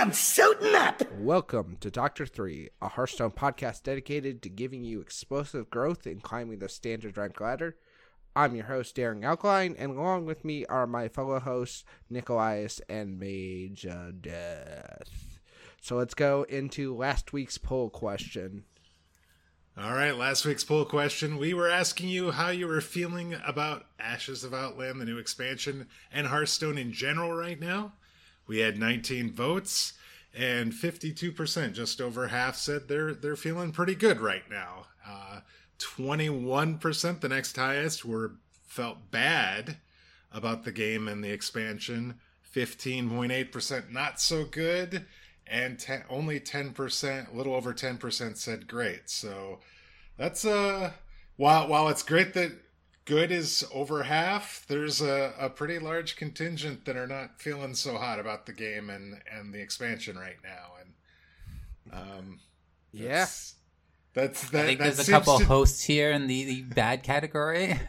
on, suiting up! Welcome to Doctor 3, a Hearthstone podcast dedicated to giving you explosive growth in climbing the standard rank ladder. I'm your host, Darren Alkaline, and along with me are my fellow hosts, Nikolaius and Mage Death. So let's go into last week's poll question. All right, last week's poll question. We were asking you how you were feeling about Ashes of Outland, the new expansion, and Hearthstone in general right now. We had 19 votes, and 52%, just over half, said they're they're feeling pretty good right now. Uh, 21%, the next highest, were felt bad about the game and the expansion. 15.8% not so good, and ten, only 10%, a little over 10% said great. So that's uh while while it's great that good is over half, there's a, a pretty large contingent that are not feeling so hot about the game and and the expansion right now. And um Yeah. That's that. I think that there's a couple to- hosts here in the, the bad category.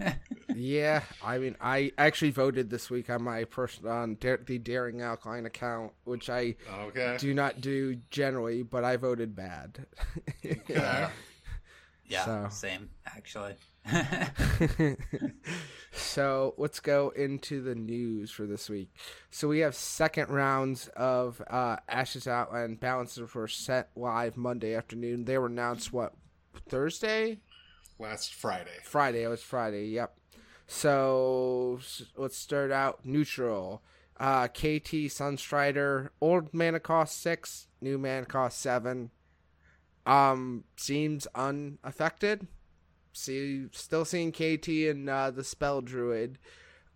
Yeah, I mean, I actually voted this week on my person on Dar- the Daring Alkaline account, which I Okay. do not do generally, but I voted bad. Yeah. yeah, So. same actually. so let's go into the news for this week. So we have second rounds of uh, Ashes Outland balances were set live Monday afternoon. They were announced what Thursday, Last Friday. Friday. It was Friday. Yep. So let's start out neutral. Uh, KT Sunstrider old mana cost six, new mana cost seven. Um, seems unaffected. See, still seeing KT and uh, the Spell Druid.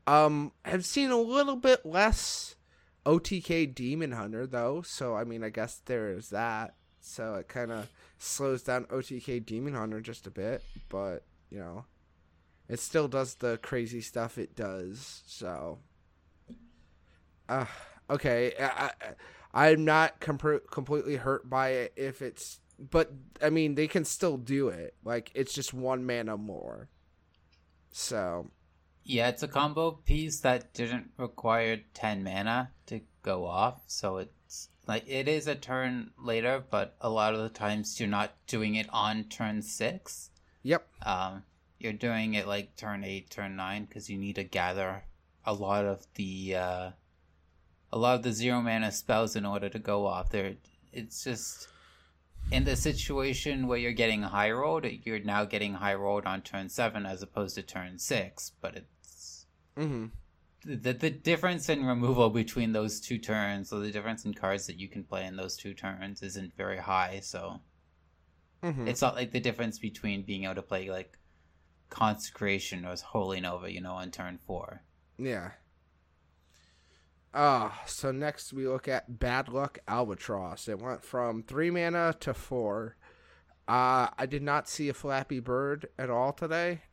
Um, have seen a little bit less OTK Demon Hunter though, so I mean, I guess there is that. So it kind of slows down OTK Demon Hunter just a bit, but you know, it still does the crazy stuff it does. So, uh, okay, I, I, I'm not com- completely hurt by it if it's, but I mean, they can still do it. Like it's just one mana more. So yeah, it's a combo piece that didn't require ten mana to go off, so it's like it is a turn later, but a lot of the times you're not doing it on turn six. yep, Um, you're doing it like turn eight, turn nine, because you need to gather a lot of the uh, a lot of the zero mana spells in order to go off. There, it's just in the situation where you're getting high rolled, you're now getting high rolled on turn seven as opposed to turn six. But it's mm-hmm. the the difference in removal between those two turns, or the difference in cards that you can play in those two turns, isn't very high. So Mm-hmm. it's not like the difference between being able to play like consecration or holy nova you know on turn four Yeah. Ah, so next we look at Bad Luck Albatross. It went from three mana to four. Uh, I did not see a Flappy Bird at all today,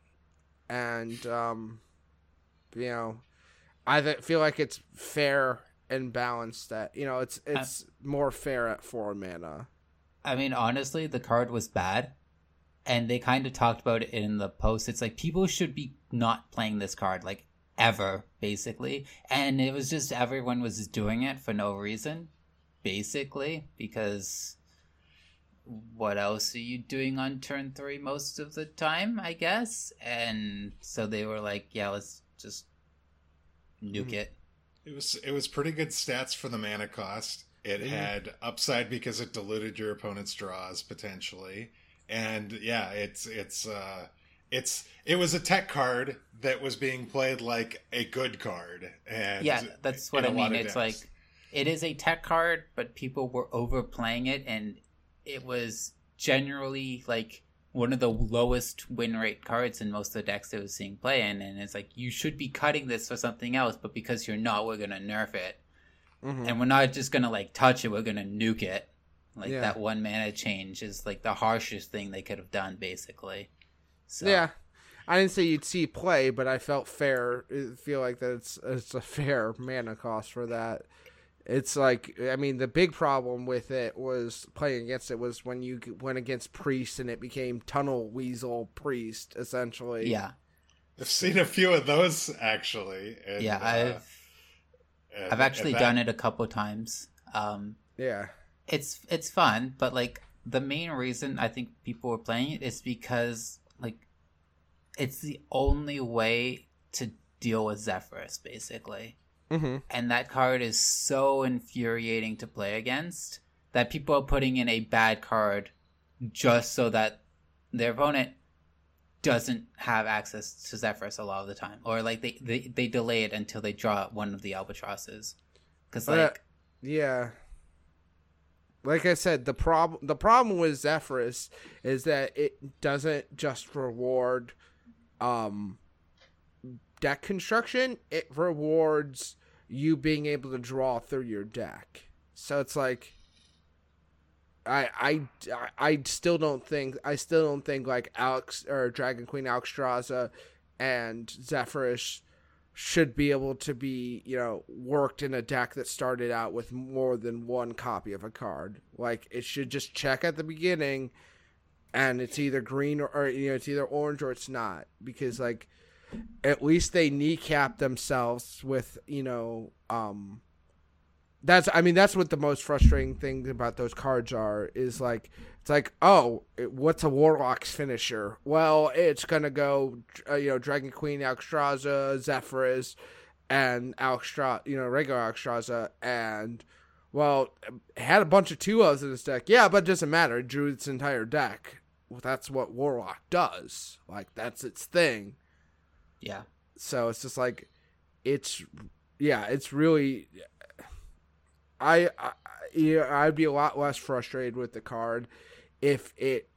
and um, you know, I th- feel like it's fair and balanced. That you know, it's it's more fair at four mana. i mean honestly the card was bad and they kind of talked about it in the post it's like people should be not playing this card like ever basically and it was just everyone was doing it for no reason basically because what else are you doing on turn three most of the time i guess and so they were like yeah let's just nuke Mhm. it It was it was pretty good stats for the mana cost. It Mhm. had upside because it diluted your opponent's draws potentially. And yeah, it's it's uh it's it was a tech card that was being played like a good card. And yeah that's what i mean it's like it is a tech card but people were overplaying it and it was generally like one of the lowest win rate cards in most of the decks that was seeing play in and it's like you should be cutting this for something else but because you're not we're gonna nerf it Mm-hmm. and we're not just gonna like touch it we're gonna nuke it like Yeah. that one mana change is like the harshest thing they could have done basically so Yeah, I didn't say you'd see play, but I felt fair. Feel like that it's it's a fair mana cost for that. It's like I mean the big problem with it was playing against it was when you went against priest and it became tunnel weasel priest essentially. yeah I've seen a few of those actually. And, yeah uh, i've and- I've actually that- done it a couple times. Um, Yeah. it's it's fun, but like the main reason I think people were playing it is because like it's the only way to deal with Zephyrus, basically. Mm-hmm. And that card is so infuriating to play against that people are putting in a bad card just so that their opponent doesn't have access to Zephyrus a lot of the time. Or like they, they, they delay it until they draw one of the albatrosses. Because Uh, like Yeah. Like I said, the problem the problem with Zephyrus is that it doesn't just reward um deck construction, it rewards you being able to draw through your deck. So it's like I I I still don't think I still don't think like Alex or Dragon Queen Alexstrasza and Zephyrus should be able to be, you know, worked in a deck that started out with more than one copy of a card. Like it should just check at the beginning and it's either green or, or you know, it's either orange or it's not because like at least they kneecap themselves with, you know, um that's I mean that's what the most frustrating thing about those cards are is like it's like oh it- what's a warlock's finisher? Well it's gonna go uh, you know Dragon Queen Alexstrasza Zephyrus and Alexstrasza you know regular Alexstrasza and well it had a bunch of two O's in its deck. Yeah but it doesn't matter. It drew its entire deck. Well, that's what warlock does. Like that's its thing. Yeah. so it's just like it's yeah it's really I, I yeah, I'd be a lot less frustrated with the card if it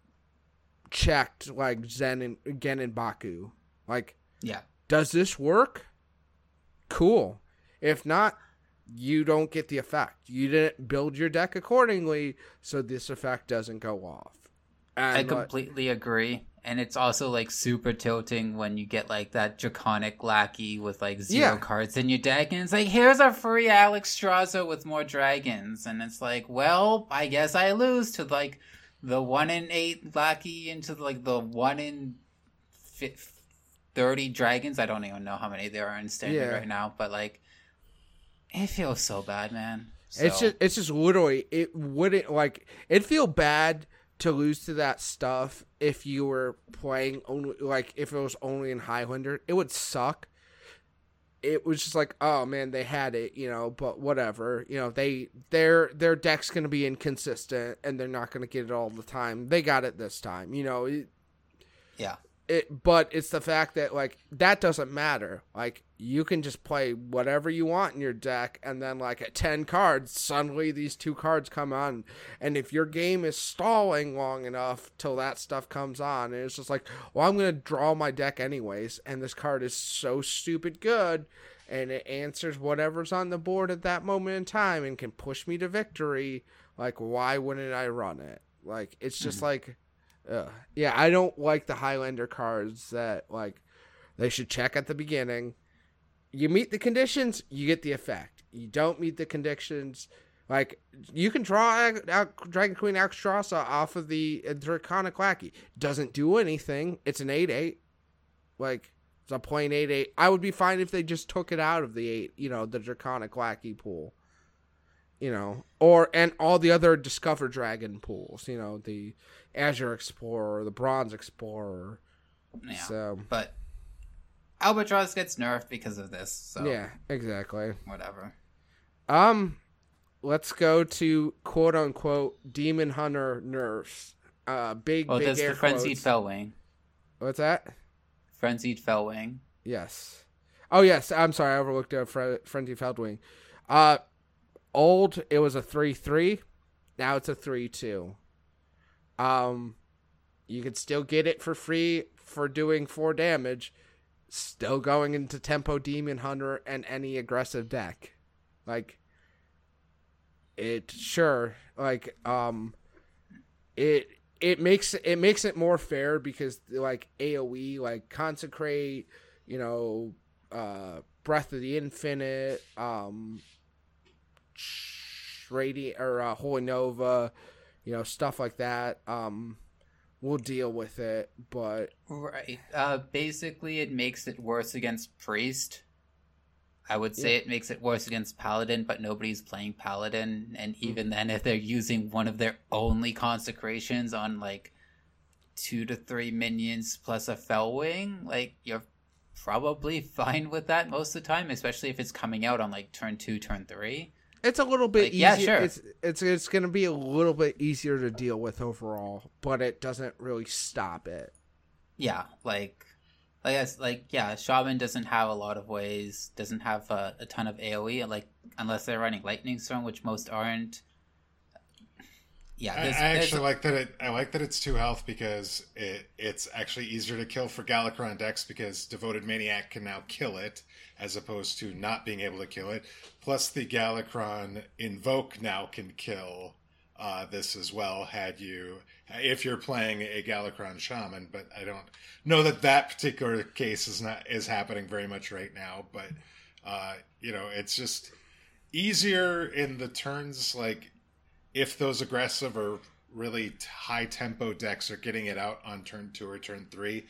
checked like Zen and Genn and Baku. Like, Yeah. does this work? Cool. If not, you don't get the effect. You didn't build your deck accordingly, so this effect doesn't go off. And I like- completely agree. And it's also like super tilting when you get like that draconic lackey with like zero Yeah. cards in your deck, and it's like, here's a free Alexstrasza with more dragons, and it's like, well, I guess I lose to like the one in eight lackey into like the one in thirty dragons. I don't even know how many there are in standard Yeah. right now, but like, it feels so bad, man. It's just it's just literally it wouldn't like it'd feel bad to lose to that stuff if you were playing only like if it was only in Highlander. It would suck. It was just like, oh man, they had it, you know, but whatever. You know, they their their deck's gonna be inconsistent and they're not gonna get it all the time. They got it this time, you know. It, yeah. It but it's the fact that like that doesn't matter. Like you can just play whatever you want in your deck and then like at 10 cards suddenly these two cards come on. And if your game is stalling long enough till that stuff comes on and it's just like well i'm gonna draw my deck anyways and this card is so stupid good and it answers whatever's on the board at that moment in time and can push me to victory like why wouldn't i run it? Like it's just hmm. like Ugh. Yeah, I don't like the Highlander cards that like they should check at the beginning. You meet the conditions, you get the effect. You don't meet the conditions, like you can draw Ag- Dragon Queen Alexstrasza off of the Draconic Lackey. Doesn't do anything. It's an eight eight. Like it's a plain eight eight. I would be fine if they just took it out of the eight. You know, the Draconic Lackey pool. You know, or and all the other Discover Dragon pools. You know, the Azure Explorer, the Bronze Explorer. Yeah. So But Albatross gets nerfed because of this. So yeah, exactly. whatever. Um, let's go to quote unquote Demon Hunter nerfs. Uh, big Oh, big that's air the Frenzied. Felwing. What's that? Frenzied Felwing. Yes. Oh yes, I'm sorry, I overlooked a Fre- Frenzy Felwing. Uh, old it was a three three, now it's a three two. Um, you could still get it for free for doing four damage. Still going into Tempo Demon Hunter and any aggressive deck, like it. Sure, like um, it it makes it makes it more fair because like AOE like consecrate, you know, uh Breath of the Infinite, um Radiant or uh, Holy Nova, you know, stuff like that. Um we'll deal with it, but Right. Uh, basically, it makes it worse against Priest. I would say it makes it worse against Paladin, but nobody's playing Paladin, and Mm-hmm. even then, if they're using one of their only consecrations on like two to three minions plus a Felwing, like you're probably fine with that most of the time, especially if it's coming out on like turn two, turn three. It's a little bit Like, easier. yeah, sure. It's it's it's going to be a little bit easier to deal with overall, but it doesn't really stop it. Yeah, like, like, it's like, yeah, Shaman doesn't have a lot of ways, doesn't have a, a ton of AoE, like, unless they're running Lightning Storm, which most aren't. Yeah, I, I there's, actually like that it. I like that it's two health because it it's actually easier to kill for Galakrond decks because Devoted Maniac can now kill it as opposed to not being able to kill it. Plus, the Galakrond Invoke now can kill uh, this as well. Had you if you're playing a Galakrond Shaman, but I don't know that that particular case is not is happening very much right now. But uh, you know, it's just easier in the turns like if those aggressive or really high tempo decks are getting it out on turn two or turn three,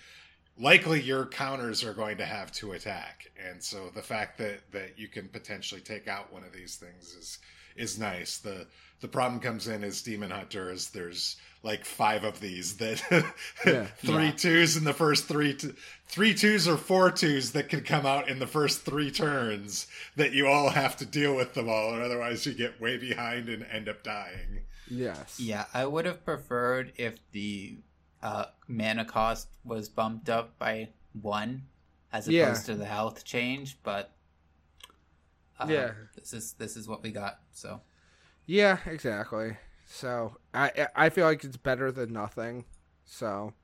likely your counters are going to have to attack. And so the fact that that you can potentially take out one of these things is is nice. The the problem comes in as Demon Hunter is there's like five of these that Yeah. three Yeah. twos in the first three t- three twos or four twos that can come out in the first three turns that you all have to deal with them all or otherwise you get way behind and end up dying. Yes. yeah, I would have preferred if the uh, mana cost was bumped up by one as opposed Yeah. to the health change, but uh, Yeah. this is this is what we got. So Yeah, exactly. So I I feel like it's better than nothing. So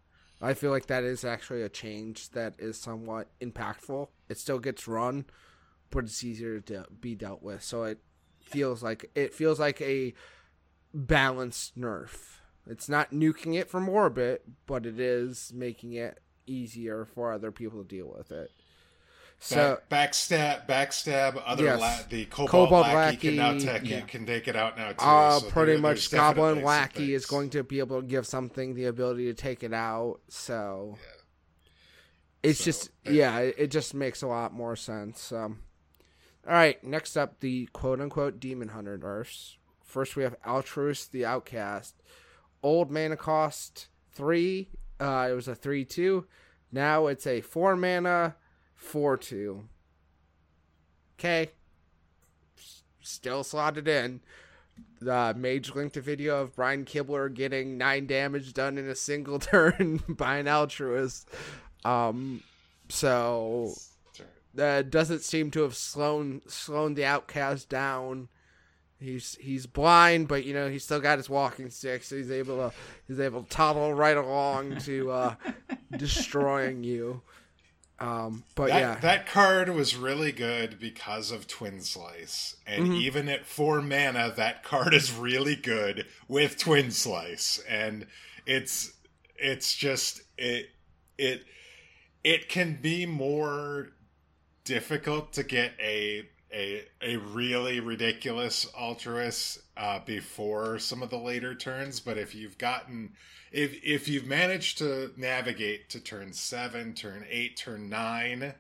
I feel like that is actually a change that is somewhat impactful. It still gets run, but it's easier to be dealt with. So it feels like it feels like a balanced nerf. It's not nuking it from orbit, but it is making it easier for other people to deal with it. So Back, backstab, backstab. Other Yes. la- the Cobalt, Cobalt Lackey, can now take yeah. it, can take it out now too. Uh, so pretty much Goblin Lackey is going to be able to give something the ability to take it out. So it's So, just uh, yeah, it, just makes a lot more sense. Um, all right, next up the quote unquote Demon Hunter nerfs. First we have Altruis the Outcast. Old mana cost three. Uh, it was a three two. Now it's a four mana four two. Okay. Still slotted in. The mage linked a video of Brian Kibler getting nine damage done in a single turn by an altruist. Um, so that doesn't seem to have slowed slowed the outcast down. He's he's blind, but you know he's still got his walking stick, so he's able to he's able to toddle right along to uh, destroying you. Um, but that, yeah, that card was really good because of Twin Slice, and Mhm. even at four mana, that card is really good with Twin Slice, and it's it's just it it it can be more difficult to get a a a really ridiculous altruist uh, before some of the later turns, but if you've gotten if if you've managed to navigate to turn seven, turn eight, turn nine,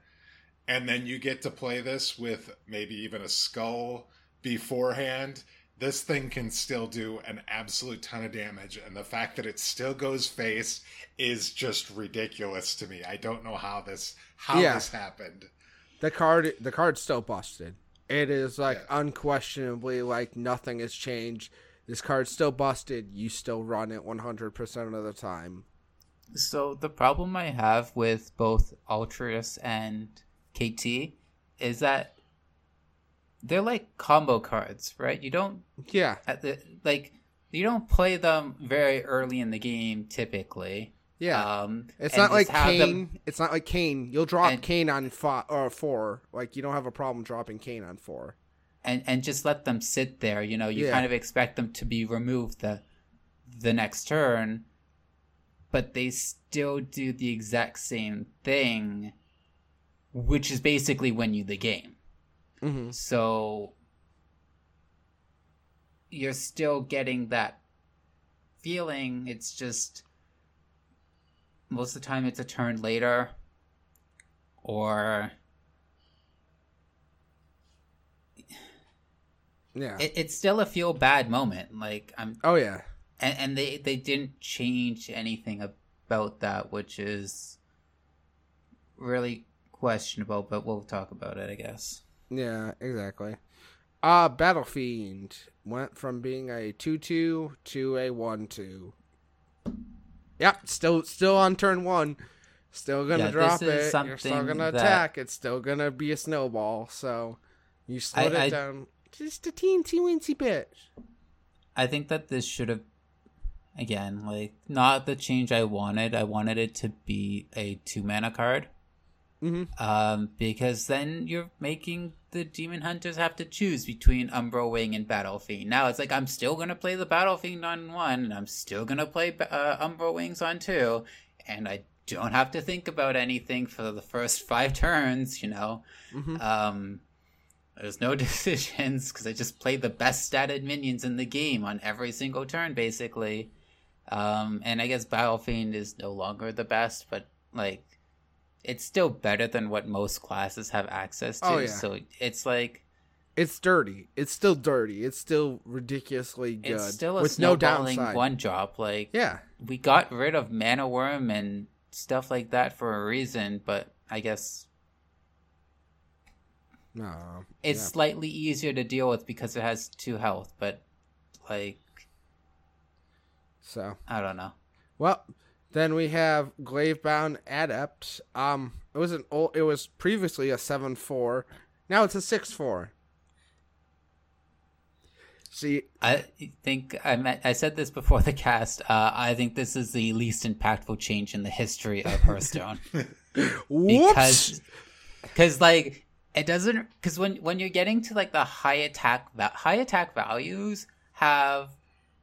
and then you get to play this with maybe even a skull beforehand, this thing can still do an absolute ton of damage. And the fact that it still goes face is just ridiculous to me. I don't know how this how Yeah. this happened. the card the card's still busted. It is like Yeah. unquestionably like nothing has changed. This card's still busted. You still run it 100% of the time. So the problem I have with both Altruis and KT is that they're like combo cards, right? You don't Yeah. at the like you don't play them very early in the game typically. Yeah. Um, it's not like Kayn. them- It's not like Kayn. You'll drop And- Kayn on five or 4. Like you don't have a problem dropping Kayn on 4. and and just let them sit there. You know, you Yeah. kind of expect them to be removed the the next turn, but they still do the exact same thing, which is basically win you the game. Mhm. So you're still getting that feeling. It's just most of the time it's a turn later, or Yeah. it, it's still a feel bad moment. Like I'm, oh yeah. and, and they they didn't change anything about that, which is really questionable. But we'll talk about it, I guess. Yeah, exactly. Uh Battlefiend went from being a 2-2 to a 1-2. Yep, still still on turn 1. Still to Yeah, drop it. You're still to attack. It's still to be a snowball. So you slowed I- it I- down just a teensy weensy bit. I think that this should have, again, like not the change I wanted. I wanted it to be a two mana card. Mhm. Um, because then you're making the demon hunters have to choose between Umberwing and Battle Fiend. Now it's like I'm still gonna play the Battle Fiend on one, and I'm still gonna play uh, Umberwings on two, and I don't have to think about anything for the first five turns. You know, Mhm. um, there's no decisions because I just play the best statted minions in the game on every single turn, basically. Um, and I guess Battle Fiend is no longer the best, but like, it's still better than what most classes have access to. Oh, yeah. So it's like It's dirty. It's still dirty. It's still ridiculously good. it's still a with no downside. one drop. Like Yeah. we got rid of Mana Wyrm and stuff like that for a reason, but I guess No. it's yeah. slightly easier to deal with because it has two health. But like, So I don't know. Well, then we have Glavebound Adept. Um, it was an old. It was previously a seven four. Now it's a six four. See, I think I met, I said this before the cast. Uh, I think this is the least impactful change in the history of Hearthstone because because like it doesn't because when when you're getting to like the high attack high attack values have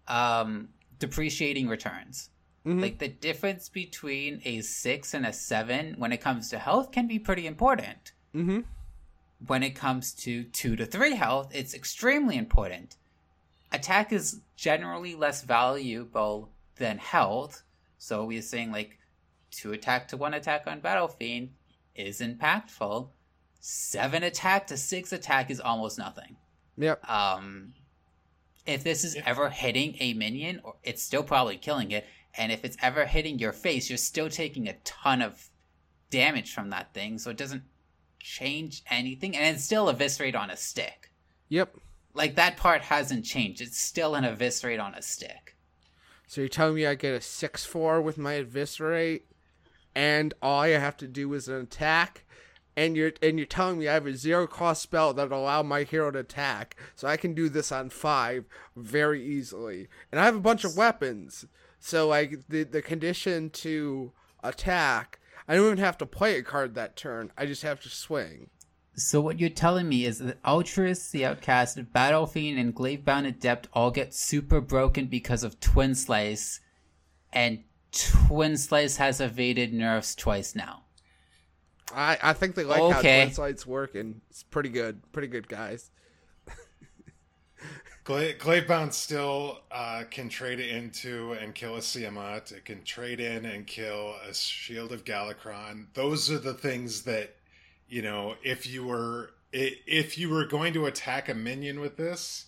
um depreciating returns. Mhm. Like the difference between a six and a seven when it comes to health can be pretty important. Mm-hmm. when it comes to two to three health, it's extremely important. Attack is generally less valuable than health, so we're saying like two attack to one attack on Battle Fiend is impactful. Seven attack to six attack is almost nothing. Yep. Um, if this is Yeah. ever hitting a minion, or it's still probably killing it. And if it's ever hitting your face, you're still taking a ton of damage from that thing. So it doesn't change anything, and it's still eviscerate on a stick. Yep. Like that part hasn't changed. It's still an eviscerate on a stick. So you're telling me I get a six four with my eviscerate, and all I have to do is an attack, and you're and you're telling me I have a zero cost spell that allow my hero to attack, so I can do this on five very easily, and I have a bunch of weapons, so like the the condition to attack, I don't even have to play a card that turn. I just have to swing. So what you're telling me is that Altruis, the Outcast, Battle Fiend, and Glavebound Adept all get super broken because of Twin Slice, and Twin Slice has evaded nerfs twice now. I I think they like Okay. how Twin Slice's working. It's pretty good, pretty good guys. Gla- Glavebound still uh, can trade it into and kill a Siamat. It can trade in and kill a Shield of Galakrond. Those are the things that you know. If you were if you were going to attack a minion with this,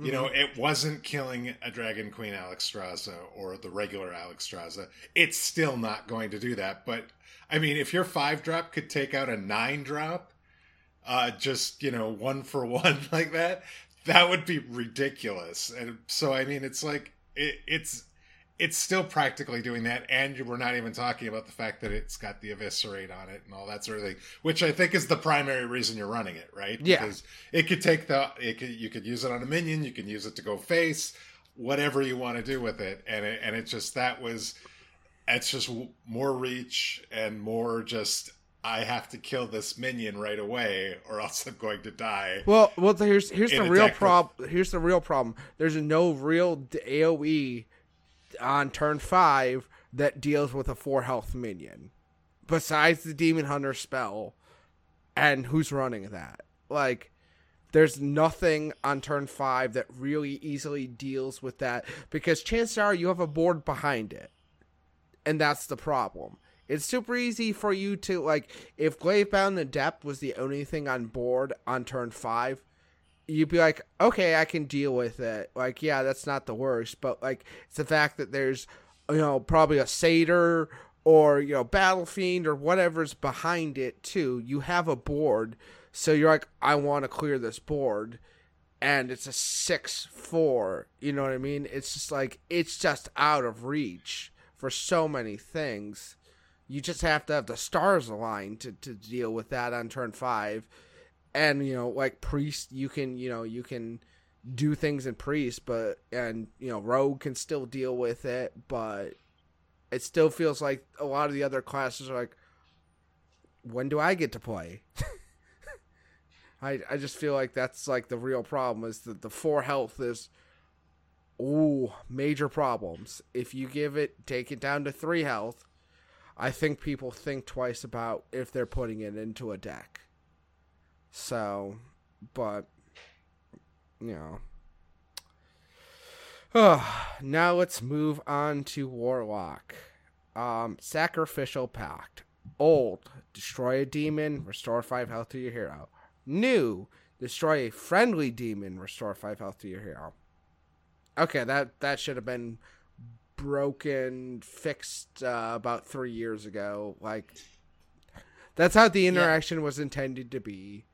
you know it wasn't killing a Dragon Queen Alexstrasza or the regular Alexstrasza. It's still not going to do that. But I mean, if your five drop could take out a nine drop, uh, just you know one for one like that that would be ridiculous. And so i mean it's like it, it's it's still practically doing that. And we're not even talking about the fact that it's got the eviscerate on it and all that sort of thing which i think is the primary reason you're running it right? Yeah. because it could take the it could you could use it on a minion you can use it to go face whatever you want to do with it. And it, and it just that was it's just more reach and more just I have to kill this minion right away or else I'm going to die. Well, well, here's here's the real problem. Here's the real problem. There's no real AOE on turn five that deals with a four health minion, besides the Demon Hunter spell, and who's running that? Like, there's nothing on turn five that really easily deals with that because chances are you have a board behind it, and that's the problem. It's super easy for you to like if Glavebound Adept was the only thing on board on turn five, you'd be like, okay, I can deal with it. Like, yeah, that's not the worst, but like it's the fact that there's you know probably a satyr or you know battle fiend or whatever's behind it too. You have a board, so you're like, I want to clear this board. And it's a six four, you know what I mean? It's just like it's just out of reach for so many things. You just have to have the stars aligned to, to deal with that on turn five. And you know like priest you can you know you can do things in priest but and you know rogue can still deal with it but it still feels like a lot of the other classes are like when do i get to play? I i just feel like that's like the real problem is that the four health is ooh major problems. If you give it take it down to three health i think people think twice about if they're putting it into a deck so, but you know. Now let's move on to Warlock. Um, Sacrificial Pact. Old, destroy a demon, restore 5 health to your hero. New, destroy a friendly demon, restore 5 health to your hero. Okay, that, that should have been broken, fixed uh, about three years ago. Like, that's how the interaction yeah. was intended to be.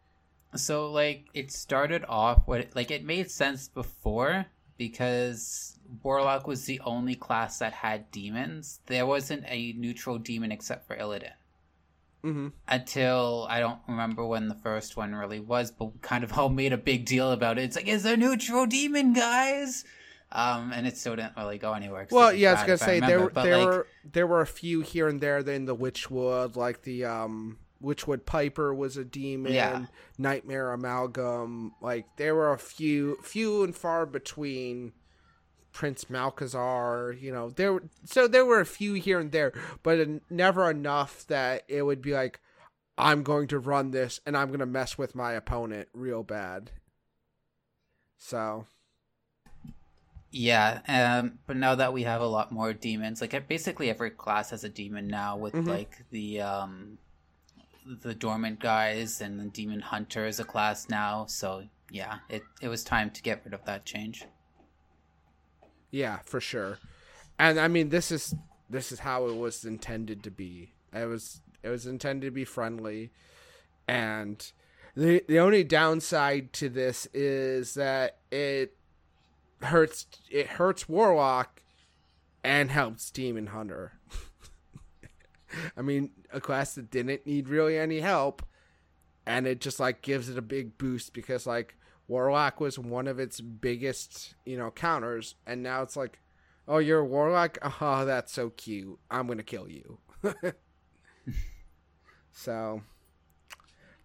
So like it started off what like it made sense before because Warlock was the only class that had demons. There wasn't a neutral demon except for Illidan. Mm-hmm. Until I don't remember when the first one really was, but kind of all made a big deal about it. It's like, it's a neutral demon, guys. Um, and it still didn't really go anywhere. Well, yeah, I was gonna say remember, there there like, were there were a few here and there in the Witchwood, like the um Witchwood Piper was a demon. Yeah. Nightmare Amalgam. Like there were a few, few and far between. Prince Malchezaar, you know, there. So there were a few here and there, but never enough that it would be like, I'm going to run this and I'm going to mess with my opponent real bad. So. Yeah, um, but now that we have a lot more demons, like basically every class has a demon now with mm-hmm. like the um the dormant guys and the demon hunter is a class now. So yeah, it it was time to get rid of that change. Yeah, for sure. And I mean, this is this is how it was intended to be. It was it was intended to be friendly, and the the only downside to this is that it hurts it hurts warlock and helps demon hunter. I mean, a class that didn't need really any help, and it just like gives it a big boost because like Warlock was one of its biggest, you know, counters, and now it's like, oh, you're a Warlock? Oh, that's so cute. I'm gonna kill you. so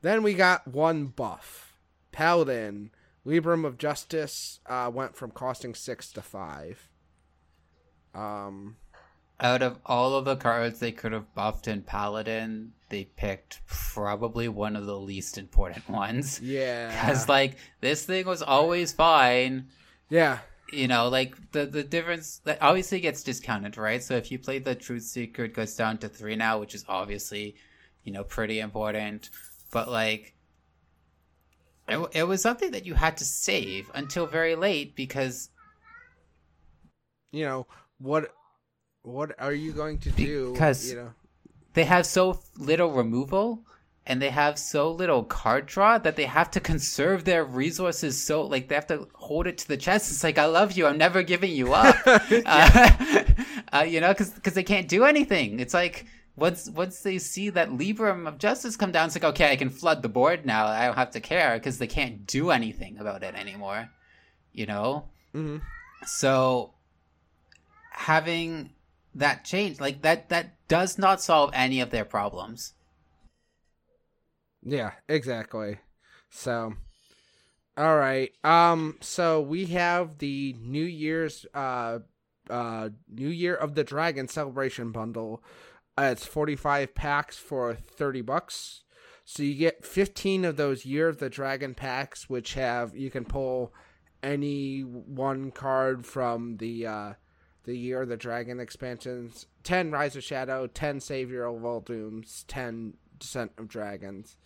then we got one buff. Paladin, Libram of Justice, uh, went from costing six to five. Um, out of all of the cards they could have buffed in Paladin, they picked probably one of the least important ones. Yeah. Because, like, this thing was always fine. Yeah. You know, like, the, the difference that obviously gets discounted, right? So if you play the Truth Seeker, it goes down to three now, which is obviously, you know, pretty important. But, like, it, it was something that you had to save until very late because. You know, what what are you going to do? Because you know? they have so little removal and they have so little card draw that they have to conserve their resources so like they have to hold it to the chest it's like i love you i'm never giving you up uh, uh, you know because they can't do anything it's like once once they see that libram of justice come down it's like okay i can flood the board now. I don't have to care because they can't do anything about it anymore you know? Mm-hmm. so having that change like that that does not solve any of their problems. Yeah exactly. So all right um so we have the new year's uh uh new year of the dragon celebration bundle uh, it's 45 packs for 30 bucks so you get 15 of those year of the dragon packs which have you can pull any one card from the uh the Year of the Dragon expansions, 10 Rise of Shadow, 10 Saviors of Uldum, 10 Descent of Dragons.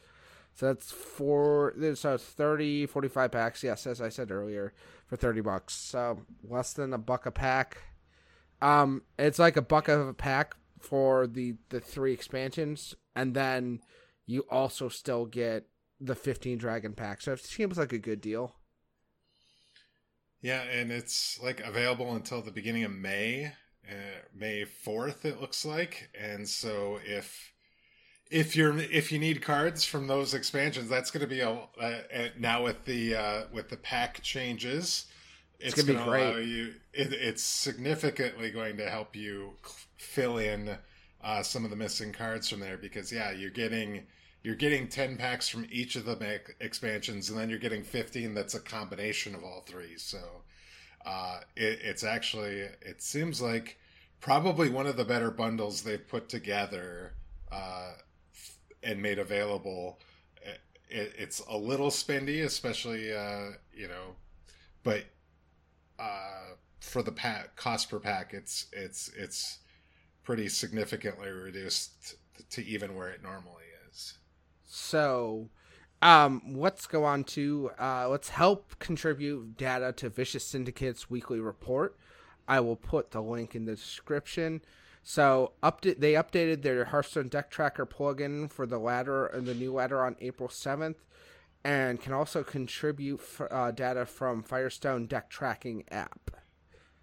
So that's four. So it's 30, 45 packs. Yes, as I said earlier, for thirty bucks. So less than a buck a pack. Um, it's like a buck of a pack for the the three expansions, and then you also still get the fifteen dragon pack. So it seems like a good deal. Yeah, and it's like available until the beginning of May, uh, May fourth. It looks like, and so if if you're if you need cards from those expansions, that's going to be a uh, now with the uh, with the pack changes. It's, it's going to allow you. It, it's significantly going to help you fill in uh, some of the missing cards from there because yeah, you're getting you're getting 10 packs from each of the expansions and then you're getting 15 that's a combination of all three. So uh, it, it's actually it seems like probably one of the better bundles they've put together uh, and made available. It, it's a little spendy especially uh, you know but uh, for the pack cost per pack it's it's it's pretty significantly reduced to even where it normally is so, um, let's go on to uh, let's help contribute data to Vicious Syndicate's weekly report. I will put the link in the description. So, update they updated their Hearthstone deck tracker plugin for the ladder and the new ladder on April seventh, and can also contribute for, uh, data from Firestone deck tracking app.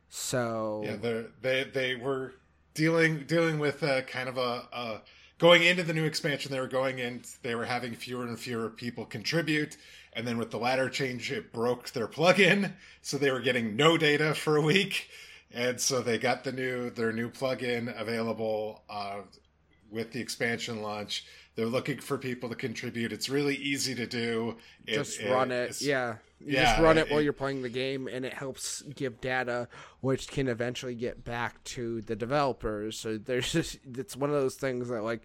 So yeah, they they were dealing dealing with kind of a, a going into the new expansion, they were going in, they were having fewer and fewer people contribute. And then with the ladder change, it broke their plugin. So they were getting no data for a week. And so they got the new, their new plugin available uh, with the expansion launch. They're looking for people to contribute. It's really easy to do. It, just run it. it yeah. You yeah, just run it, it while you're playing the game, and it helps give data, which can eventually get back to the developers. So there's just it's one of those things that like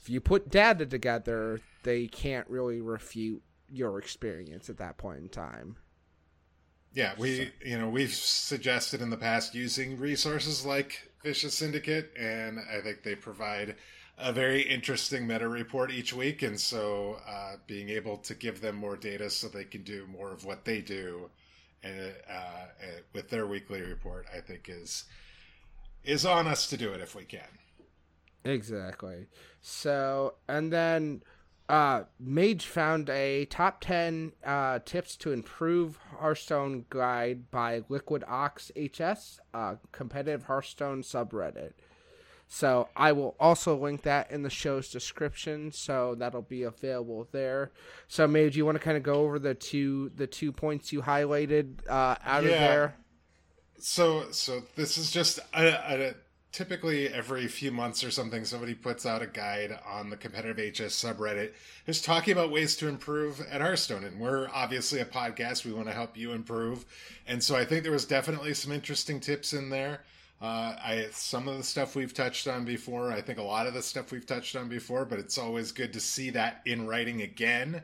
if you put data together, they can't really refute your experience at that point in time. Yeah, we so. you know we've suggested in the past using resources like Vicious Syndicate, and I think they provide a very interesting meta report each week, and so uh, being able to give them more data so they can do more of what they do, and uh, uh, with their weekly report, I think is is on us to do it if we can. Exactly. So, and then uh, Mage found a top 10 uh, tips to improve Hearthstone guide by Liquid Ox HS, uh, competitive Hearthstone subreddit. So I will also link that in the show's description, so that'll be available there. So maybe do you want to kind of go over the two the two points you highlighted uh, out yeah. of there? So so this is just a, a, typically every few months or something somebody puts out a guide on the competitive HS subreddit just talking about ways to improve at Hearthstone and we're obviously a podcast we want to help you improve and so I think there was definitely some interesting tips in there uh, I some of the stuff we've touched on before. I think a lot of the stuff we've touched on before, but it's always good to see that in writing again.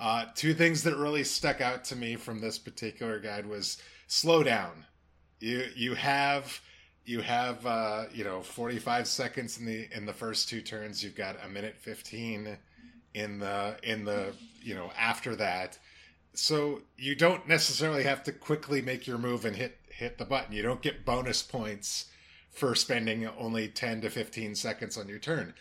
Uh, two things that really stuck out to me from this particular guide was slow down. You you have you have uh, you know 45 seconds in the in the first two turns. You've got a minute 15 in the in the you know after that. So you don't necessarily have to quickly make your move and hit hit the button. You don't get bonus points for spending only 10 to 15 seconds on your turn.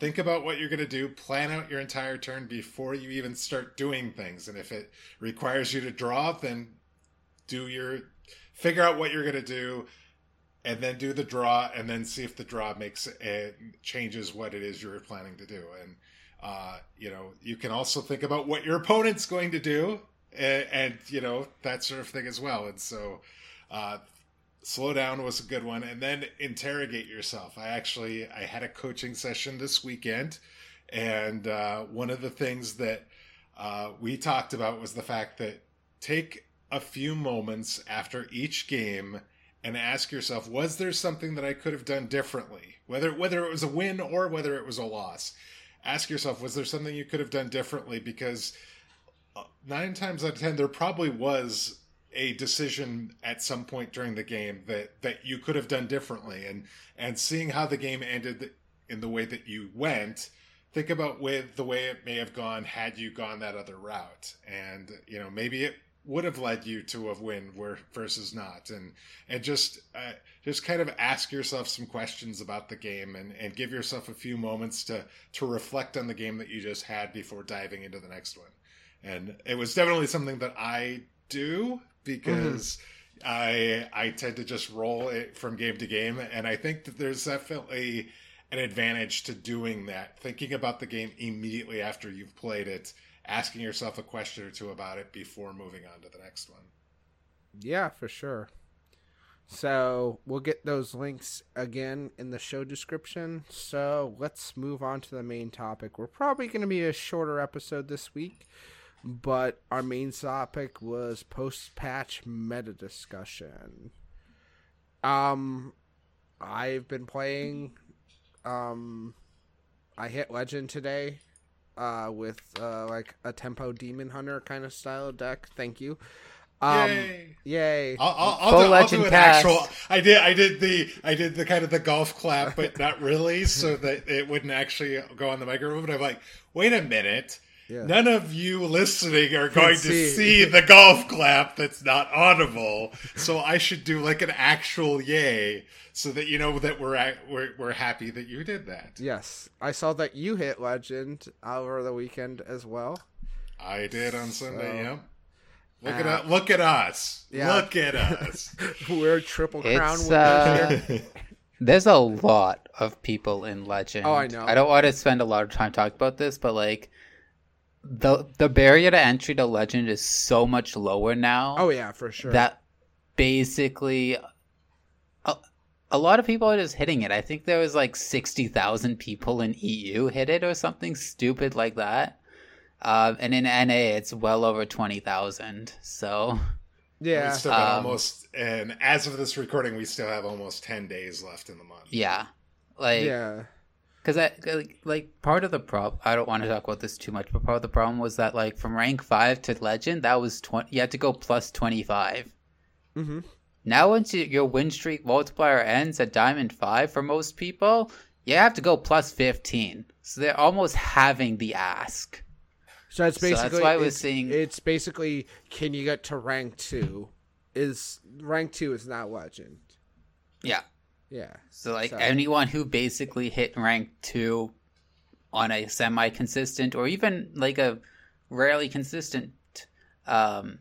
Think about what you're going to do, plan out your entire turn before you even start doing things. And if it requires you to draw, then do your figure out what you're going to do and then do the draw and then see if the draw makes it changes what it is you're planning to do. And uh, you know, you can also think about what your opponent's going to do and, and you know, that sort of thing as well. And so uh, slow down was a good one, and then interrogate yourself. I actually I had a coaching session this weekend, and uh, one of the things that uh, we talked about was the fact that take a few moments after each game and ask yourself, was there something that I could have done differently? Whether whether it was a win or whether it was a loss. Ask yourself, was there something you could have done differently? Because uh, nine times out of ten, there probably was a decision at some point during the game that that you could have done differently. And and seeing how the game ended in the way that you went think about with the way it may have gone had you gone that other route, and you know maybe it would have led you to a win where versus not. And and just uh, just kind of ask yourself some questions about the game and and give yourself a few moments to to reflect on the game that you just had before diving into the next one. And it was definitely something that I do because mm-hmm. I I tend to just roll it from game to game and I think that there's definitely an advantage to doing that thinking about the game immediately after you've played it asking yourself a question or two about it before moving on to the next one. Yeah, for sure. So we'll get those links again in the show description. So let's move on to the main topic. We're probably going to be a shorter episode this week, but our main topic was post patch meta discussion. Um, I've been playing. Um, I hit legend today uh, with uh, like a tempo demon hunter kind of style deck. Thank you. Um, yay! Yay! I'll, I'll, I'll, do, I'll do, an cast. actual. I did. I did the. I did the kind of the golf clap, but not really, so that it wouldn't actually go on the microphone. But I'm like, wait a minute. Yeah. None of you listening are going see. to see the golf clap that's not audible. So I should do like an actual yay so that you know that we're we're, we're happy that you did that. Yes. I saw that you hit legend over the weekend as well. I did on Sunday, so, Look uh, at look at us. Yeah. Look at us. we're triple crown it's, uh, There's a lot of people in Legend. Oh, I know. I don't want to spend a lot of time talking about this, but like the the barrier to entry to legend is so much lower now. Oh yeah, for sure. That basically a, a lot of people are just hitting it. I think there was like 60,000 people in EU hit it or something stupid like that. Uh, and in NA it's well over 20,000. So yeah. We still got um, almost and as of this recording we still have almost 10 days left in the month. Yeah. Like Yeah because like, like part of the problem i don't want to talk about this too much but part of the problem was that like from rank 5 to legend that was 20 you had to go plus 25 mm-hmm. now once you, your win streak multiplier ends at diamond 5 for most people you have to go plus 15 so they're almost having the ask. So that's basically so that's why I was seeing it's basically can you get to rank 2 is rank 2 is not legend. Yeah yeah. So like so. anyone who basically hit rank two on a semi consistent or even like a rarely consistent um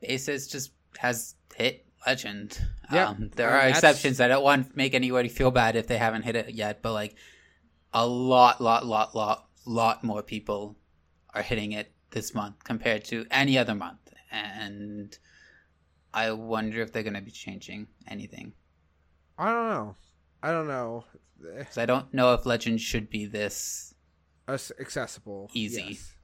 basis just has hit legend. Yeah. Um, there are exceptions. I don't want to make anybody feel bad if they haven't hit it yet, but like a lot, lot, lot, lot, lot more people are hitting it this month compared to any other month. And I wonder if they're going to be changing anything. I don't know. I don't know. So I don't know if Legend should be this accessible, easy. Yes.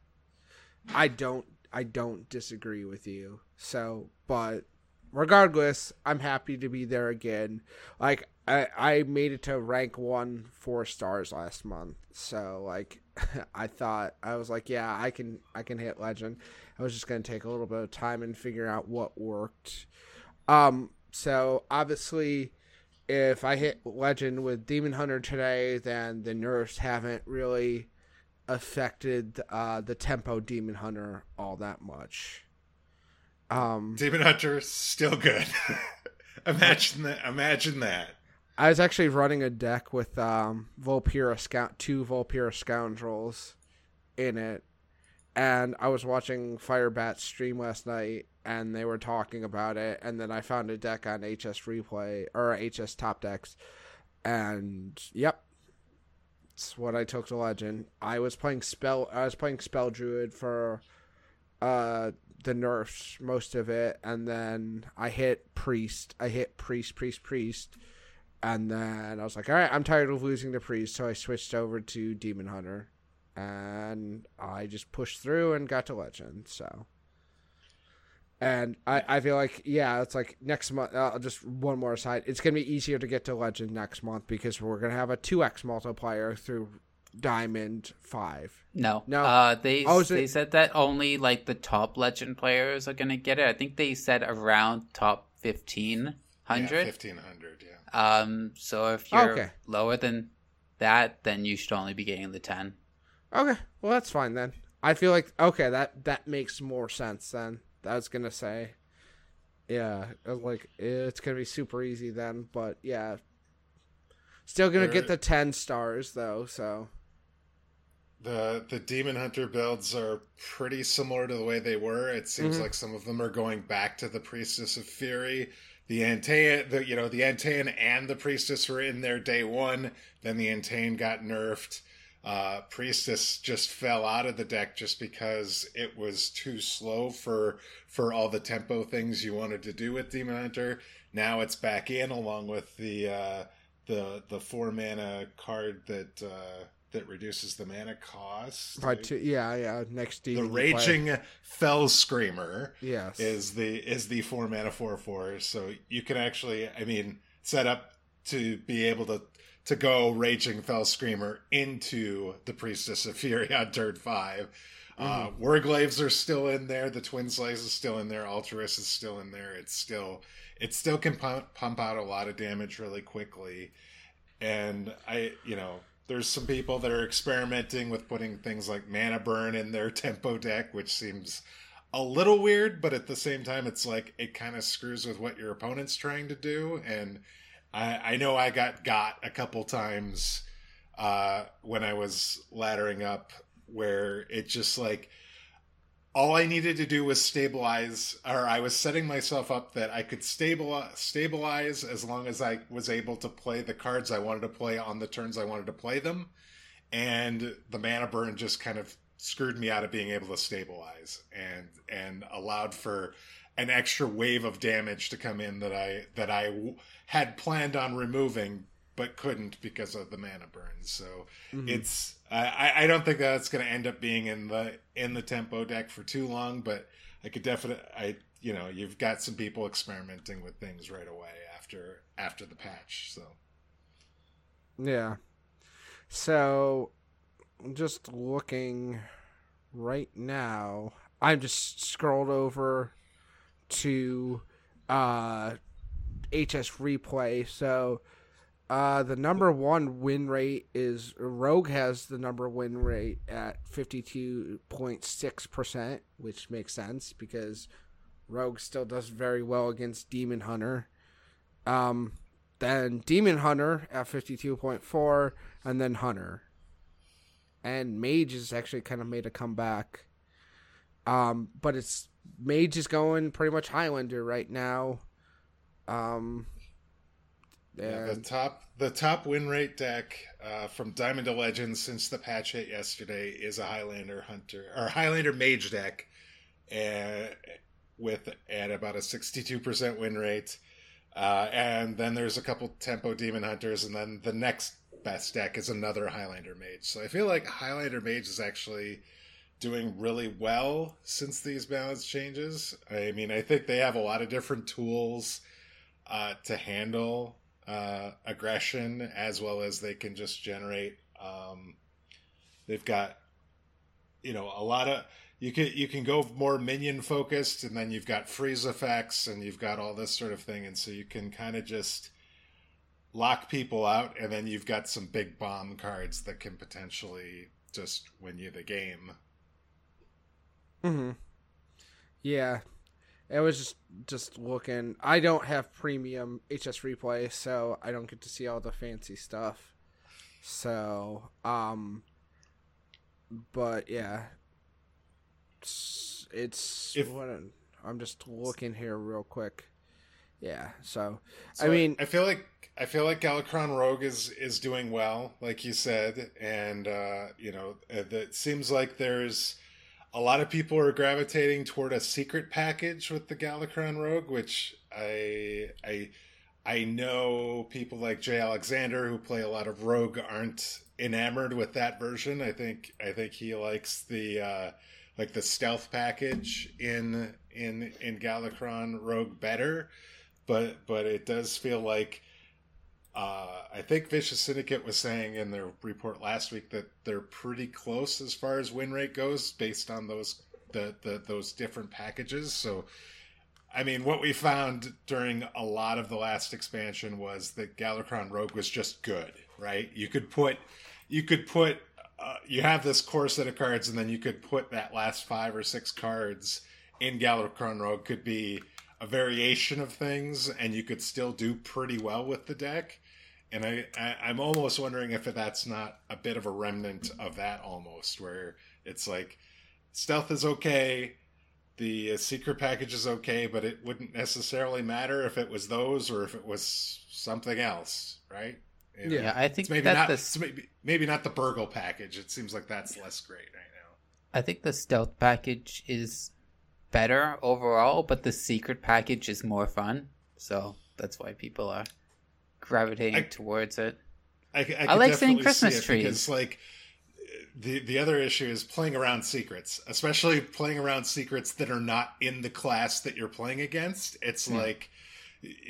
I don't. I don't disagree with you. So, but regardless, I'm happy to be there again. Like I, I made it to rank one four stars last month. So like I thought I was like, yeah, I can I can hit legend. I was just gonna take a little bit of time and figure out what worked. Um so obviously if I hit legend with Demon Hunter today, then the nerfs haven't really affected uh, the tempo Demon Hunter all that much. Um, Demon Hunter still good. imagine that. Imagine that. I was actually running a deck with um, Vulpera Scout, two Vulpera Scoundrels in it, and I was watching Firebat stream last night, and they were talking about it and then I found a deck on HS Replay or HS Top Decks and yep it's what I took to legend. I was playing spell I was playing spell druid for uh the nerfs most of it and then I hit priest. I hit priest priest priest and then I was like, "All right, I'm tired of losing the priest." So I switched over to demon hunter and I just pushed through and got to legend. So and I, I feel like yeah it's like next month uh, just one more aside it's gonna be easier to get to legend next month because we're gonna have a 2x multiplier through diamond 5 no no uh they oh, they it? said that only like the top legend players are gonna get it i think they said around top 1500 yeah, 1500 yeah um so if you're okay. lower than that, then you should only be getting the 10. Okay, well that's fine then. I feel like okay that that makes more sense then. I was gonna say, yeah, like it's gonna be super easy then, but yeah, still gonna get the ten stars though. So the the demon hunter builds are pretty similar to the way they were. It seems mm-hmm. like some of them are going back to the priestess of fury. The Antaen, the you know the Antaen and the priestess were in there day one. Then the Antaen got nerfed. Uh, priestess just fell out of the deck just because it was too slow for for all the tempo things you wanted to do with demon hunter. Now it's back in along with the uh, the the four mana card that. Uh, that reduces the mana cost. Right. yeah, yeah. Next demon. The raging Felscreamer. Yes. Is the is the four mana four four. So you can actually, I mean, set up to be able to to go raging Felscreamer into the priestess of fury on turn 5 uh, mm-hmm. Warglaives are still in there. The Twin Slice is still in there. Altruis is still in there. It's still it still can pump, pump out a lot of damage really quickly. And I, you know, there's some people that are experimenting with putting things like mana burn in their tempo deck, which seems a little weird, but at the same time, it's like it kind of screws with what your opponent's trying to do. And I, I know I got got a couple times uh, when I was laddering up, where it just like all I needed to do was stabilize, or I was setting myself up that I could stabilize, stabilize as long as I was able to play the cards I wanted to play on the turns I wanted to play them, and the mana burn just kind of screwed me out of being able to stabilize and and allowed for an extra wave of damage to come in that I that I w- had planned on removing but couldn't because of the mana burn. So mm-hmm. it's I, I don't think that's going to end up being in the in the tempo deck for too long, but I could definitely I you know you've got some people experimenting with things right away after after the patch. So yeah, so just looking right now. I'm just scrolled over to uh HS replay. So uh, the number one win rate is Rogue has the number win rate at 52.6%, which makes sense because Rogue still does very well against Demon Hunter. Um, then Demon Hunter at 52.4, and then Hunter. And Mage has actually kind of made a comeback. Um, but it's Mage is going pretty much Highlander right now. Um, yeah, the top the top win rate deck uh, from Diamond to Legends since the patch hit yesterday is a Highlander Hunter or Highlander Mage deck, and with at about a sixty two percent win rate. Uh, and then there's a couple Tempo Demon Hunters, and then the next best deck is another Highlander Mage. So I feel like Highlander Mage is actually doing really well since these balance changes. I mean, I think they have a lot of different tools uh, to handle uh, aggression as well as they can just generate. Um, they've got you know a lot of you can you can go more minion focused and then you've got freeze effects and you've got all this sort of thing and so you can kind of just lock people out and then you've got some big bomb cards that can potentially just win you the game. Mhm. Yeah, it was just just looking. I don't have premium HS replay, so I don't get to see all the fancy stuff. So, um, but yeah, it's, it's if, what I'm just looking here real quick. Yeah, so, so I mean, I feel like I feel like Galakrond Rogue is is doing well, like you said, and uh, you know, it seems like there's a lot of people are gravitating toward a secret package with the Galakrond Rogue, which I I I know people like Jay Alexander who play a lot of Rogue aren't enamored with that version. I think I think he likes the uh, like the stealth package in in in Galakrond Rogue better, but but it does feel like uh, I think Vicious Syndicate was saying in their report last week that they're pretty close as far as win rate goes, based on those the, the those different packages. So I mean, what we found during a lot of the last expansion was that Galakrond Rogue was just good, right? You could put, you could put, uh, you have this core set of cards, and then you could put that last five or six cards in Galakrond Rogue could be a variation of things, and you could still do pretty well with the deck. And I, I I'm almost wondering if that's not a bit of a remnant of that almost, where it's like stealth is okay the uh, secret package is okay, but it wouldn't necessarily matter if it was those or if it was something else, right? You know, yeah, I think maybe not the... maybe, maybe not the Burgle package. It seems like that's less great right now. I think the stealth package is better overall, but the secret package is more fun. So that's why people are gravitating I, towards it. I, I, I like seeing Christmas see trees. Because, like the the other issue is playing around secrets, especially playing around secrets that are not in the class that you're playing against. It's hmm. like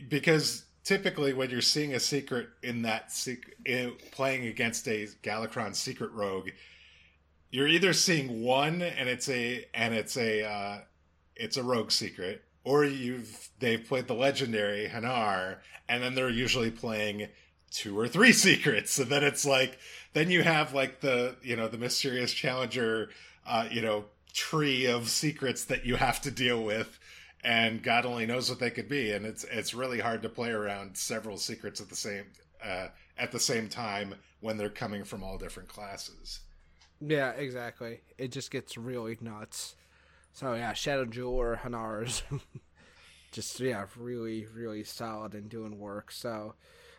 because typically when you're seeing a secret in that secret in, playing against a Galakrond secret rogue, you're either seeing one and it's a and it's a uh, it's a rogue secret, or you've they've played the legendary Hanar, and then they're usually playing two or three secrets, and then it's like then you have like the you know the mysterious challenger uh, you know tree of secrets that you have to deal with. And god only knows what they could be. And it's it's really hard to play around several secrets at the same uh, at the same time when they're coming from all different classes. Yeah exactly. It just gets really nuts so yeah Shadowjeweler hanars just yeah really really solid and doing work so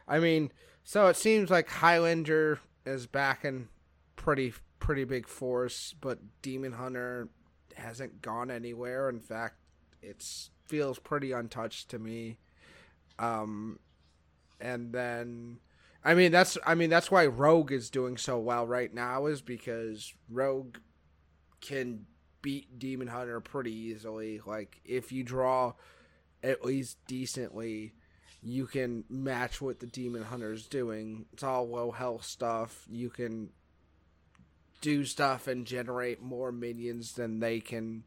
i mean so it seems like highlander is back in pretty pretty big force, but Demon Hunter hasn't gone anywhere. In fact, it feels pretty untouched to me. Um, and then, I mean that's I mean that's why Rogue is doing so well right now is because Rogue can beat Demon Hunter pretty easily. Like if you draw at least decently you can match what the demon hunter's doing. It's all low health stuff. You can do stuff and generate more minions than they can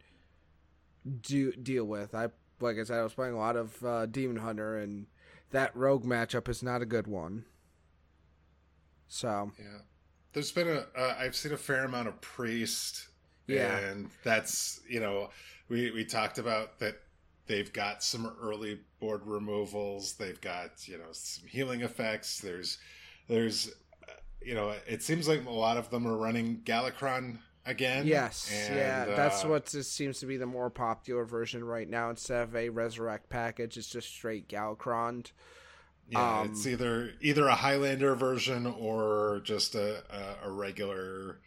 do deal with. I like I said, I was playing a lot of uh, demon hunter, and that rogue matchup is not a good one. So yeah, there's been a uh, I've seen a fair amount of priest. Yeah, and that's you know we we talked about that they've got some early board removals. They've got you know some healing effects. There's there's you know it seems like a lot of them are running Galakrond again. Yes, and, yeah, that's uh, what seems to be the more popular version right now. Instead of a resurrect package, it's just straight Galakrond. Yeah, um, it's either either a Highlander version or just a, a, a regular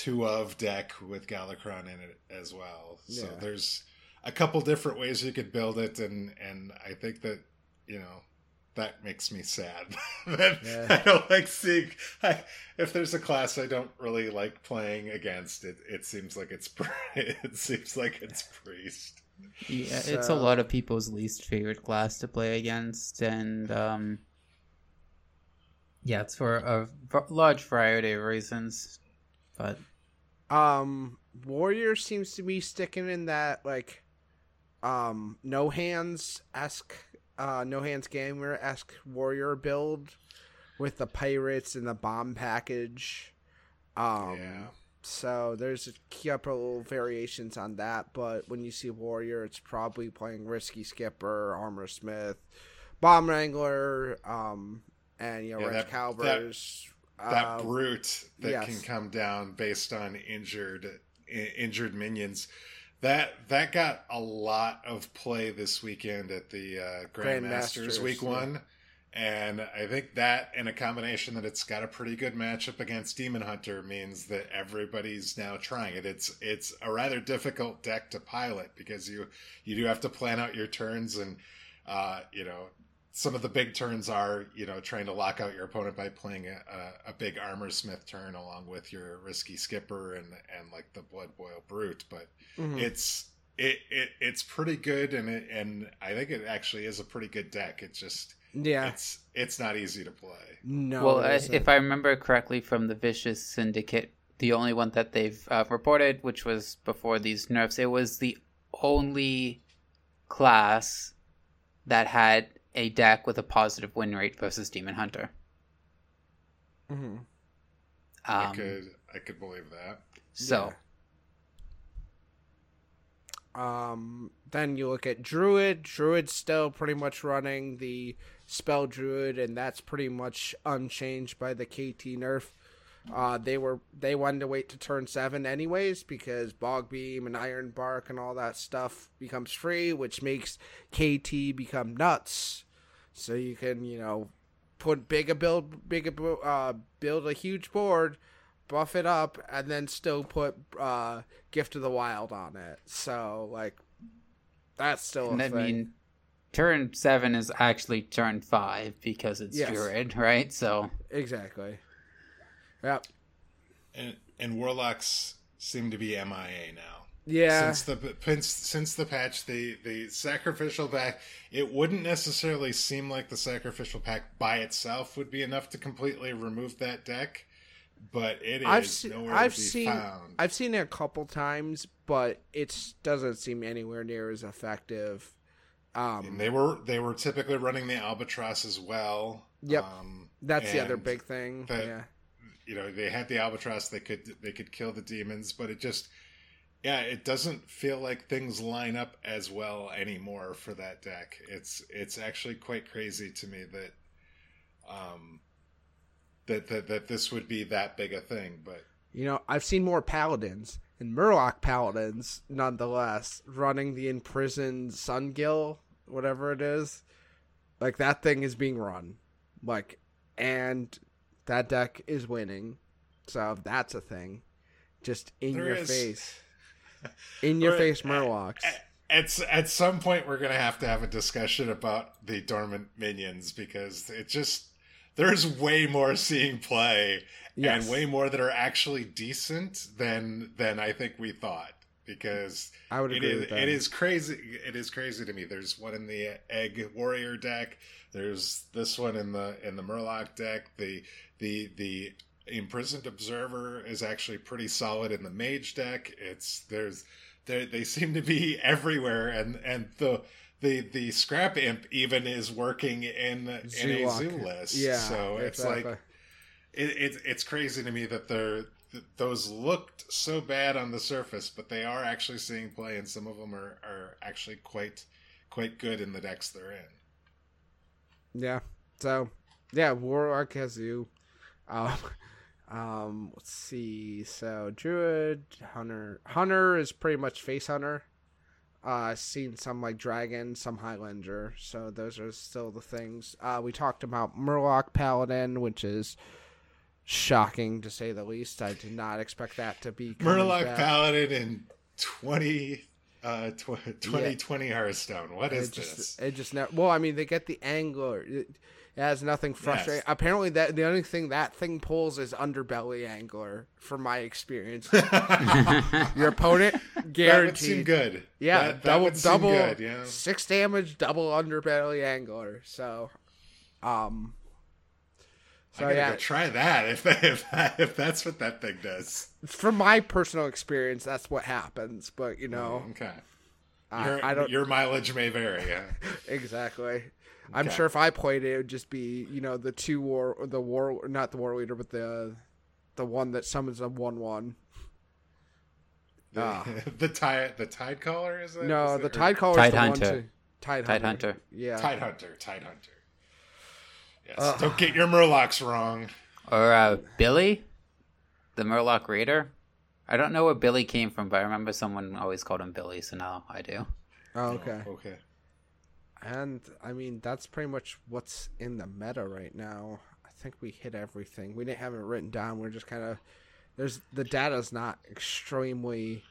two of deck with Galakrond in it as well. So yeah. there's a couple different ways you could build it, and and I think that you know that makes me sad. yeah. I don't like seeing. I, if there's a class I don't really like playing against, it it seems like it's it seems like it's priest. Yeah, so. it's a lot of people's least favorite class to play against, and um, yeah, it's for a large variety of reasons. But um, warrior seems to be sticking in that like um, no hands esque, uh, NoHandsGamer esque warrior build with the pirates and the bomb package. Um, yeah. So there's a couple variations on that, but when you see warrior, it's probably playing risky skipper, Armorsmith, bomb wrangler, um, and you know yeah, Red Calvers. That, uh, brute that yes. can come down based on injured injured minions that that got a lot of play this weekend at the uh, Grand, Masters, Week yeah. One, and I think that in a combination that it's got a pretty good matchup against Demon Hunter means that everybody's now trying it. It's it's a rather difficult deck to pilot because you you do have to plan out your turns and uh, you know some of the big turns are, you know, trying to lock out your opponent by playing a, a, a, big Armorsmith turn along with your risky skipper and and like the Bloodboil Brute. But mm-hmm. it's it, it it's pretty good, and it, and I think it actually is a pretty good deck. It's just yeah, it's it's not easy to play. No, well, if I remember correctly from the Vicious Syndicate, the only one that they've uh, reported, which was before these nerfs, it was the only class that had a deck with a positive win rate versus Demon Hunter. hmm I Um, could I could believe that. so Um, then you look at Druid. Druid's still pretty much running the spell Druid, and that's pretty much unchanged by the KT nerf. Uh, they were they wanted to wait to turn seven anyways because Bogbeam and Ironbark and all that stuff becomes free, which makes KT become nuts. So you can you know put big a build big a, uh build a huge board, buff it up, and then still put uh Gift of the Wild on it. So like that's still a I thing. mean, turn seven is actually turn five because it's Yes. Druid, right? So exactly. Yep. And and warlocks seem to be MIA now. Yeah. Since the since, since the patch, the the Sacrificial Pact, it wouldn't necessarily seem like the Sacrificial Pact by itself would be enough to completely remove that deck, but it is I've se- nowhere I've to be seen found. I've seen it a couple times, but it doesn't seem anywhere near as effective. Um, and they were they were typically running the albatross as well. Yep. Um, that's the other big thing. that- yeah. You know they had the albatross they could they could kill the demons but it just yeah it doesn't feel like things line up as well anymore for that deck it's it's actually quite crazy to me that um that that, that this would be that big a thing but You know, I've seen more paladins and Murloc paladins, nonetheless, running the imprisoned Sungill, whatever it is. Like that thing is being run, like, and that deck is winning. So that's a thing, just in There your is- face, in your face, Murlocs. at, at some point we're gonna have to have a discussion about the dormant minions because it just there's way more seeing play Yes. and way more that are actually decent than than I think we thought because I would it agree is with that. it is crazy it is crazy to me. There's one in the egg warrior deck. There's this one in the in the Murloc deck. The the the imprisoned observer is actually pretty solid in the mage deck. It's there's they they seem to be everywhere and and the the the scrap imp even is working in in a zoo list. Yeah, so it's like it, it it's crazy to me that they're th- those looked so bad on the surface, but they are actually seeing play, and some of them are, are actually quite quite good in the decks they're in. Yeah. So, yeah, Warlock has you. Um, um, let's see. So, Druid, Hunter. Hunter is pretty much face Hunter. Uh, seen some like Dragon, some Highlander. So, those are still the things. Uh, we talked about Murloc Paladin, which is shocking to say the least. I did not expect that to be. Murloc back. Paladin in twenty uh tw- 2020 Hearthstone. What is it just, this? It just never. Well, I mean, they get the angler. It, it has nothing frustrating. Yes. Apparently, that the only thing that thing pulls is underbelly angler. From my experience, your opponent that would seem guaranteed. good. Yeah, that, that double would seem double good, yeah. six damage, double underbelly angler. So, um, so I yeah, go try that if if that, if that's what that thing does. from my personal experience, that's what happens. But you know, Okay. I, Your, I don't your mileage may vary. Yeah. Exactly. I'm Okay. sure if I played it, it would just be you know the two war, the war, not the war leader, but the the one that summons a one one. The, Ah. the tide the tide caller is that? No, is the it- or- tide caller. Tide the Hunter. One to, tide, Tide hunter. Hunter. Yeah. Tide hunter. Tide hunter. Yes. Ugh. Don't get your Murlocs wrong. Or uh, Billy, the Murloc Raider. I don't know where Billy came from, but I remember someone always called him Billy, so now I do. Oh, okay. Okay. And I mean that's pretty much what's in the meta right now. I think we hit everything. We didn't have it written down. We're just kind of there's the data's not extremely.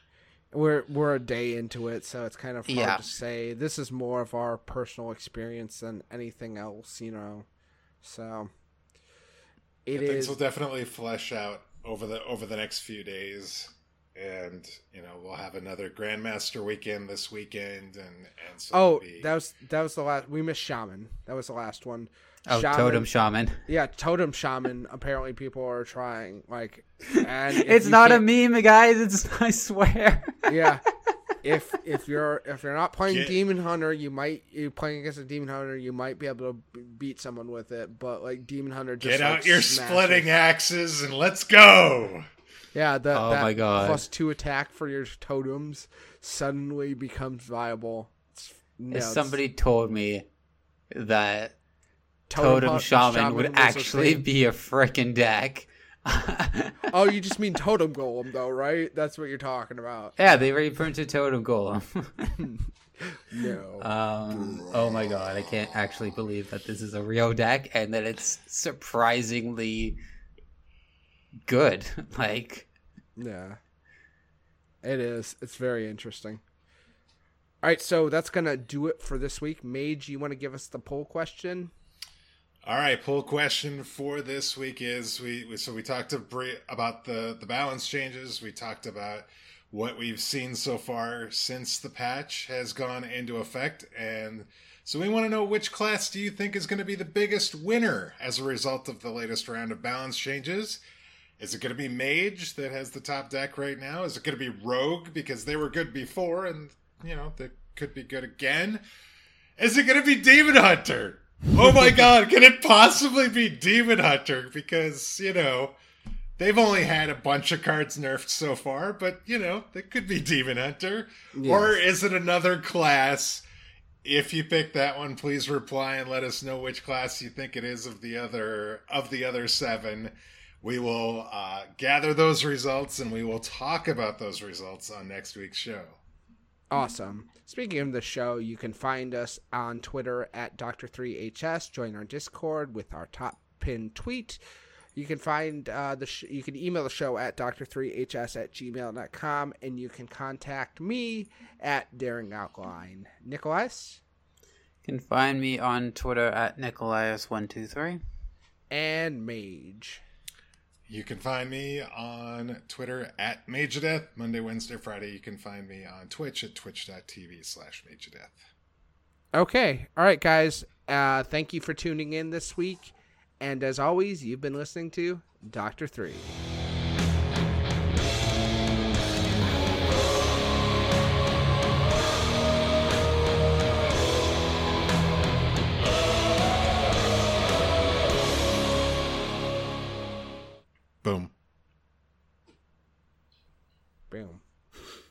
We're we're a day into it, so it's kind of hard Yeah. to say. This is more of our personal experience than anything else, you know. So it Yeah, is. things will definitely flesh out over the over the next few days, and you know we'll have another Grandmaster weekend this weekend, and and so Oh, be- that was that was the last. We missed Shaman. That was the last one. Oh, Shaman- Totem Shaman. Yeah, Totem Shaman. apparently, people are trying. Like, and It's not a can't- meme, guys. It's I swear. Yeah, if if you're if you're not playing Get- Demon Hunter, you might you're playing against a Demon Hunter, you might be able to beat someone with it. But like Demon Hunter, just Get out like, your smashes. splitting axes and let's go. Yeah, that, Oh my God. plus two attack for your totems suddenly becomes viable. No, somebody told me that Totem Totem, Hu- Shaman, would was a actually be a freaking deck. Oh, you just mean Totem Golem, though, right? That's what you're talking about. yeah, they reprinted Totem Golem. No. um, oh my god, I can't actually believe that this is a real deck and that it's surprisingly good. Like, Yeah. It is. It's very interesting. All right, so that's going to do it for this week. Mage, you want to give us the poll question? All right, poll question for this week is we, we so we talked to Bri- about the the balance changes. We talked about what we've seen so far since the patch has gone into effect, and so we want to know which class do you think is going to be the biggest winner as a result of the latest round of balance changes? Is it going to be Mage that has the top deck right now? Is it going to be Rogue because they were good before and you know they could be good again? Is it going to be Demon Hunter? Oh my god, can it possibly be Demon Hunter? Because, you know, they've only had a bunch of cards nerfed so far, but, you know, it could be Demon Hunter. Or is it another class? If you pick that one, please reply and let us know which class you think it is of the other of the other seven. We will uh, gather those results and we will talk about those results on next week's show. Awesome. Speaking of the show, you can find us on Twitter at Dr3HS. Join our Discord with our top pin tweet. You can find uh, the sh- you can email the show at dr3hs at gmail.com and you can contact me at Daring Alkaline. Nicholas you can find me on Twitter at Nicholaus123. and Mage. You can find me on Twitter at Majordeath. Monday, Wednesday, Friday. You can find me on Twitch at twitch.tv slash Majordeath. Okay. All right, guys. Uh, thank you for tuning in this week. And as always, you've been listening to Doctor 3.